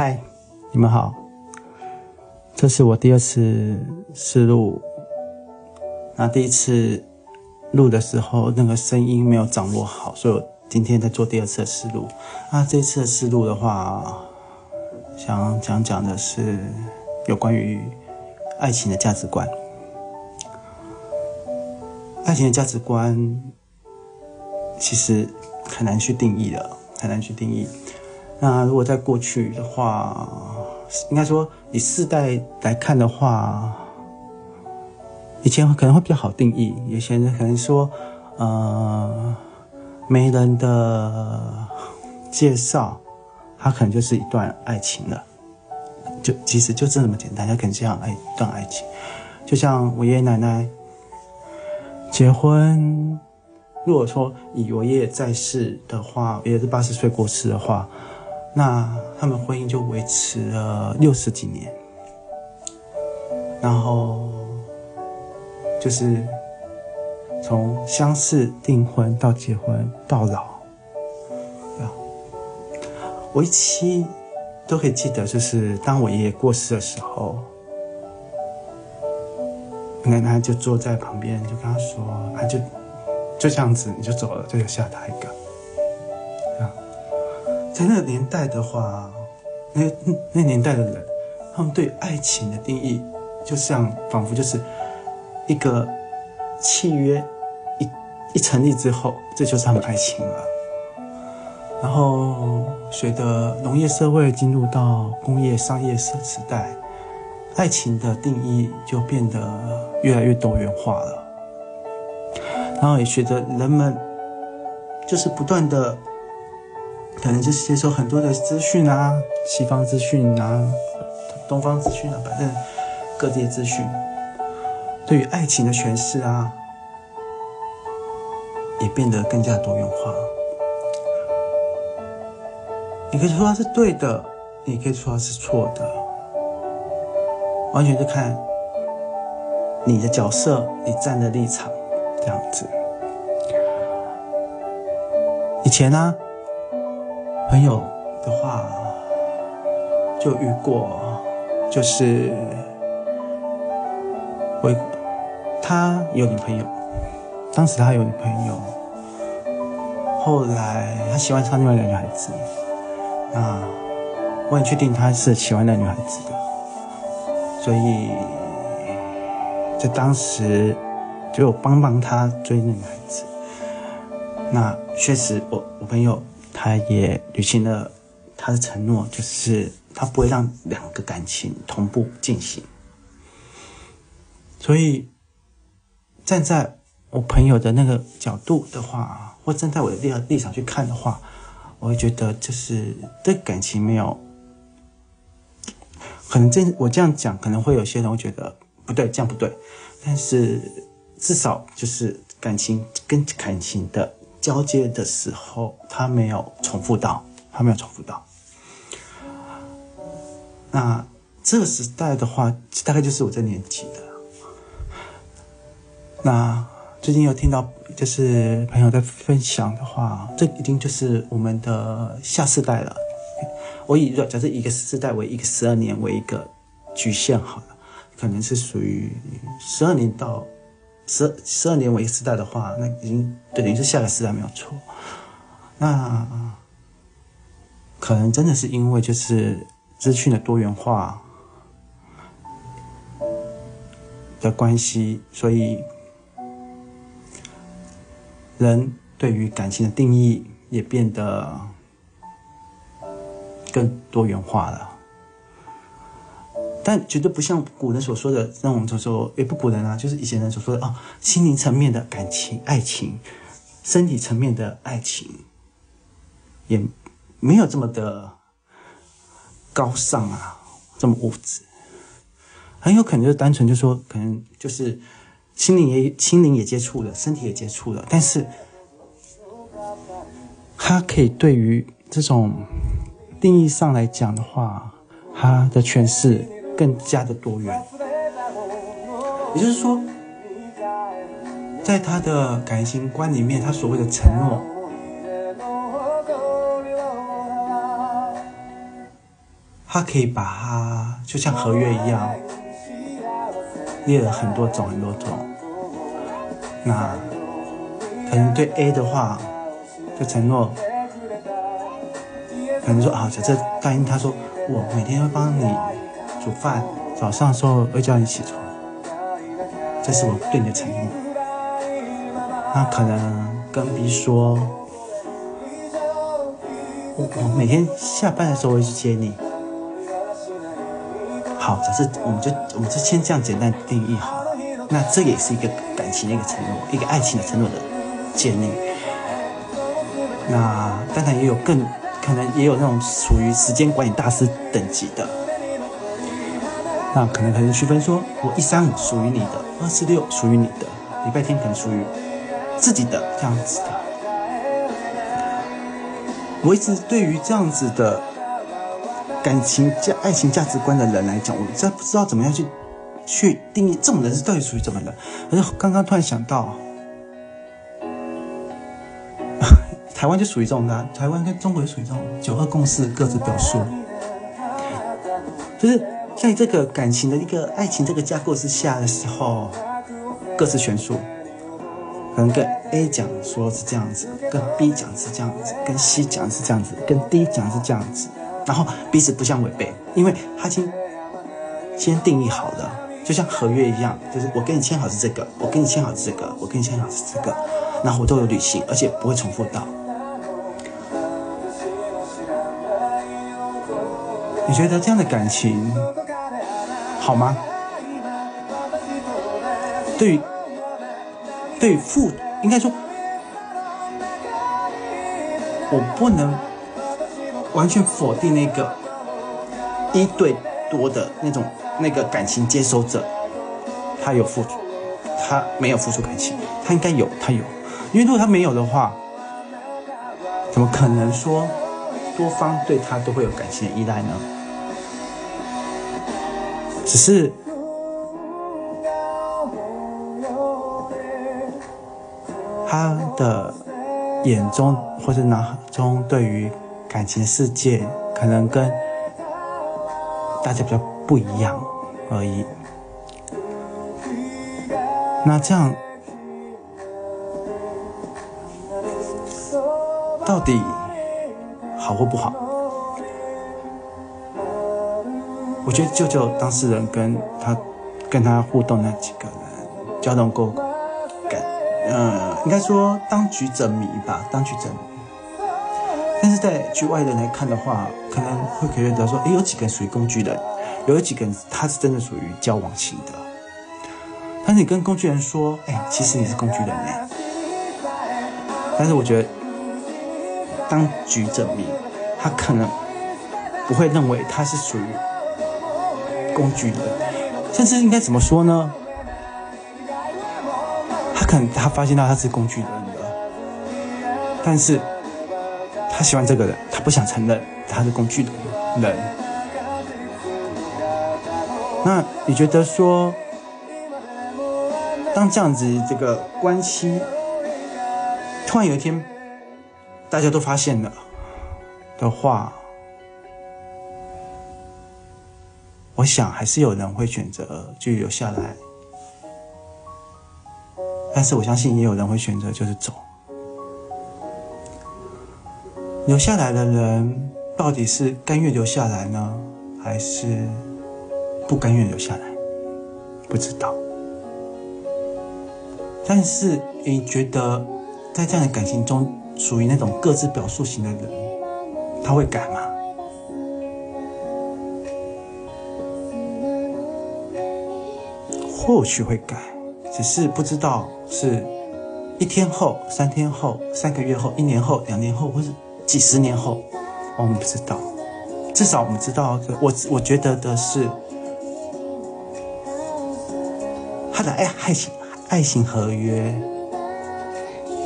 嗨，你们好，这是我第二次试录。那第一次录的时候，那个声音没有掌握好，所以我今天在做第二次的试录。那这次的试录的话，想讲讲的是有关于爱情的价值观。爱情的价值观其实很难去定义的，很难去定义。那如果在过去的话，应该说以世代来看的话，以前可能会比较好定义。有些人可能说，呃，媒人的介绍，他可能就是一段爱情了。就其实就这么简单，他可能这样爱一段爱情。就像我爷爷奶奶结婚，如果说以我爷爷在世的话，爷爷是八十岁过世的话。那他们婚姻就维持了六十几年，然后就是从相识、订婚到结婚到老，我一期都可以记得，就是当我爷爷过世的时候，奶奶就坐在旁边，就跟他说：“啊，就就这样子，你就走了，这就留下他一个。”在那个年代的话，那那年代的人，他们对爱情的定义，就像仿佛就是一个契约一一成立之后，这就是他们爱情了。然后随着农业社会进入到工业商业时时代，爱情的定义就变得越来越多元化了。然后也随着人们就是不断的。可能就是接受很多的资讯啊，西方资讯啊，东方资讯啊，反正各地的资讯，对于爱情的诠释啊，也变得更加多元化。你可以说它是对的，你可以说它是错的，完全是看你的角色，你站的立场这样子。以前呢？朋友的话，就遇过，就是我他有女朋友，当时他有女朋友，后来他喜欢上另外一个女孩子，啊，我很确定他是喜欢那女孩子的，所以在当时就帮帮他追那女孩子，那确实我我朋友。他也履行了他的承诺，就是他不会让两个感情同步进行。所以站在我朋友的那个角度的话，或站在我的立立场去看的话，我会觉得就是对感情没有可能。这我这样讲，可能会有些人会觉得不对，这样不对。但是至少就是感情跟感情的。交接的时候，他没有重复到，他没有重复到。那这个时代的话，大概就是我这年纪的。那最近有听到，就是朋友在分享的话，这一定就是我们的下世代了。我以假设一个世代为一个十二年为一个局限好了，可能是属于十二年到。十十二年为一个时代的话，那已经等于是下个时代没有错。那可能真的是因为就是资讯的多元化的关系，所以人对于感情的定义也变得更多元化了。但绝对不像古人所说的那种，就说也不古人啊，就是以前人所说的啊，心灵层面的感情、爱情，身体层面的爱情，也没有这么的高尚啊，这么物质，很有可能就是单纯就说，可能就是心灵也心灵也接触了，身体也接触了，但是他可以对于这种定义上来讲的话，他的诠释。更加的多元，也就是说，在他的感情观里面，他所谓的承诺，他可以把它就像合约一样，列了很多种很多种。那可能对 A 的话，就承诺，可能说啊，假设答应他说，我每天会帮你煮饭，早上的时候会叫你起床，这是我对你的承诺。那可能跟 B 说。我我每天下班的时候会去接你。好，假设我们就我们就先这样简单定义好了。那这也是一个感情的一个承诺，一个爱情的承诺的建立。那当然也有更可能也有那种属于时间管理大师等级的。那可能可能区分说，我一三五属于你的，二四六属于你的，礼拜天可能属于自己的这样子的。我一直对于这样子的感情价、爱情价值观的人来讲，我真不知道怎么样去去定义这种人是到底属于怎么人。可是刚刚突然想到，台湾就属于这种的，台湾跟中国就属于这种九二共识，各自表述，就是在这个感情的一个爱情这个架构之下的时候，各自选数。可能跟 A 讲说是这样子，跟 B 讲是这样子，跟 C 讲是这样子，跟 D 讲是这样子，然后彼此不相违背，因为他已经先定义好了，就像合约一样，就是我跟你签好是这个，我跟你签好是这个，我跟你签好是这个，然后我都有履行，而且不会重复到。你觉得这样的感情好吗？对于。对父，应该说，我不能完全否定那个一对多的那种那个感情接收者，他有付出，他没有付出感情，他应该有，他有，因为如果他没有的话，怎么可能说多方对他都会有感情的依赖呢？只是。他的眼中或者脑中对于感情世界，可能跟大家比较不一样而已。那这样到底好或不好？我觉得舅舅当事人跟他跟他互动那几个人交通过。嗯，应该说当局者迷吧，当局者迷。但是在局外人来看的话，可能会觉得说，诶，有几个人属于工具人，有几个人他是真的属于交往型的。但是你跟工具人说，哎，其实你是工具人哎。但是我觉得，当局者迷，他可能不会认为他是属于工具人，甚至应该怎么说呢？他可能他发现到他是工具人了，但是他喜欢这个人，他不想承认他是工具人。那你觉得说，当这样子这个关系突然有一天大家都发现了的话，我想还是有人会选择就留下来。但是我相信也有人会选择就是走，留下来的人到底是甘愿留下来呢，还是不甘愿留下来？不知道。但是你觉得在这样的感情中，属于那种各自表述型的人，他会改吗？或许会改。只是不知道是一天后、三天后、三个月后、一年后、两年后，或是几十年后，我们不知道。至少我们知道，我我觉得的是，他的爱爱情爱情合约，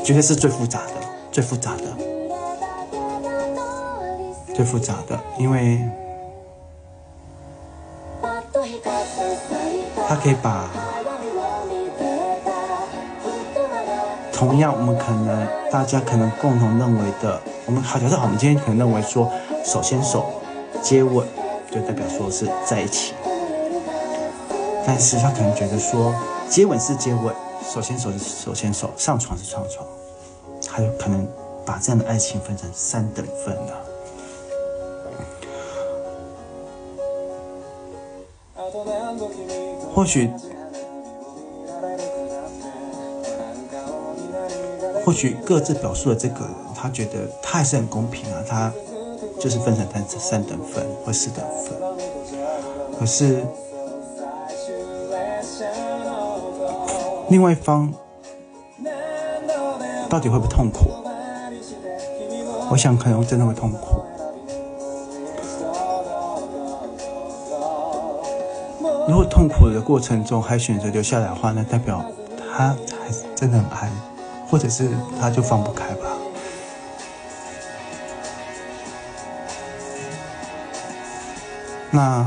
绝对是最复杂的、最复杂的、最复杂的，因为他可以把。同样，我们可能大家可能共同认为的，我们好，假设好，我们今天可能认为说，手牵手、接吻、就代表说是在一起。但是他可能觉得说，接吻是接吻，手牵手是手牵手，上床是上床，还有可能把这样的爱情分成三等份呢。或许，或许各自表述的这个人，他觉得他还是很公平啊，他就是分成三三等份或四等份，可是。另外一方到底会不会痛苦？我想可能真的会痛苦。如果痛苦的过程中还选择留下来的话，那代表他还真的很爱，或者是他就放不开吧。那，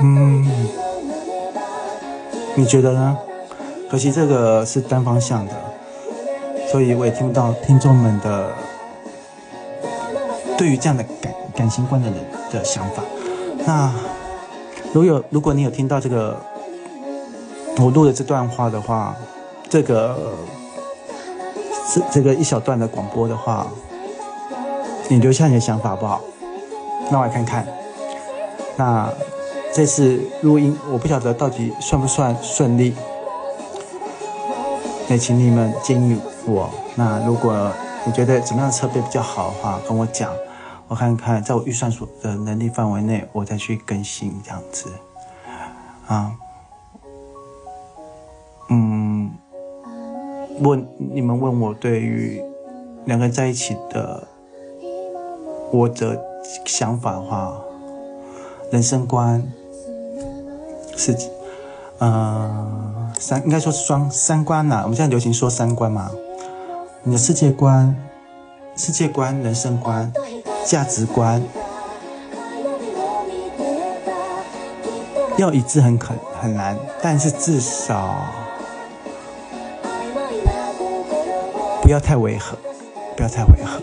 嗯。你觉得呢？可惜这个是单方向的，所以我也听不到听众们的对于这样的感感情观的人的想法。那如有如果你有听到这个我录的这段话的话，这个是这个一小段的广播的话，你留下你的想法好不好？那我来看看。那。这次录音，我不晓得到底算不算顺利。那请你们建议我。那如果你觉得怎么样的设备比较好的话，跟我讲，我看看在我预算所的能力范围内，我再去更新这样子。啊，嗯，问你们问我对于两个人在一起的我的想法的话，人生观。是，呃，三应该说是双三观呐。我们现在流行说三观嘛，你的世界观、世界观、人生观、价值观，要一致很可很难，但是至少不要太违和，不要太违和。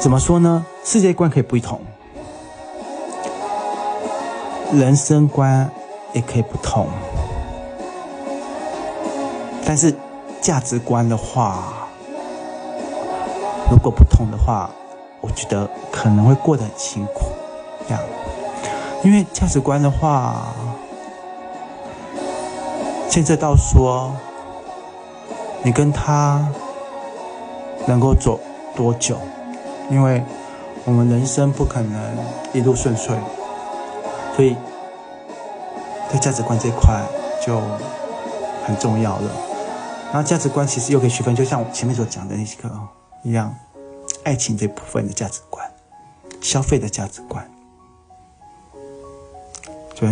怎么说呢？世界观可以不同。人生观也可以不同，但是价值观的话，如果不痛的话，我觉得可能会过得很辛苦。这样，因为价值观的话，牵涉到说，你跟他能够走多久？因为我们人生不可能一路顺遂。所以，在价值观这块就很重要了。然后价值观其实又可以区分，就像我前面所讲的那几个一样，爱情这部分的价值观，消费的价值观。就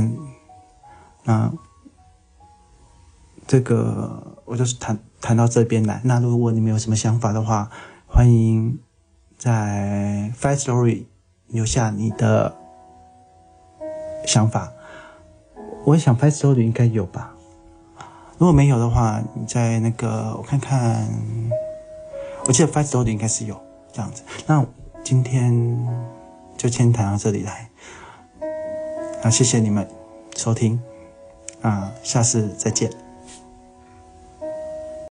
那这个我就是谈谈到这边来。那如果你们有什么想法的话，欢迎在 Five Story 留下你的。想法，我想拍 story 应该有吧。如果没有的话，你在那个我看看，我记得 Five Story 应该是有这样子。那今天就先谈到这里来。那，谢谢你们收听，啊，下次再见。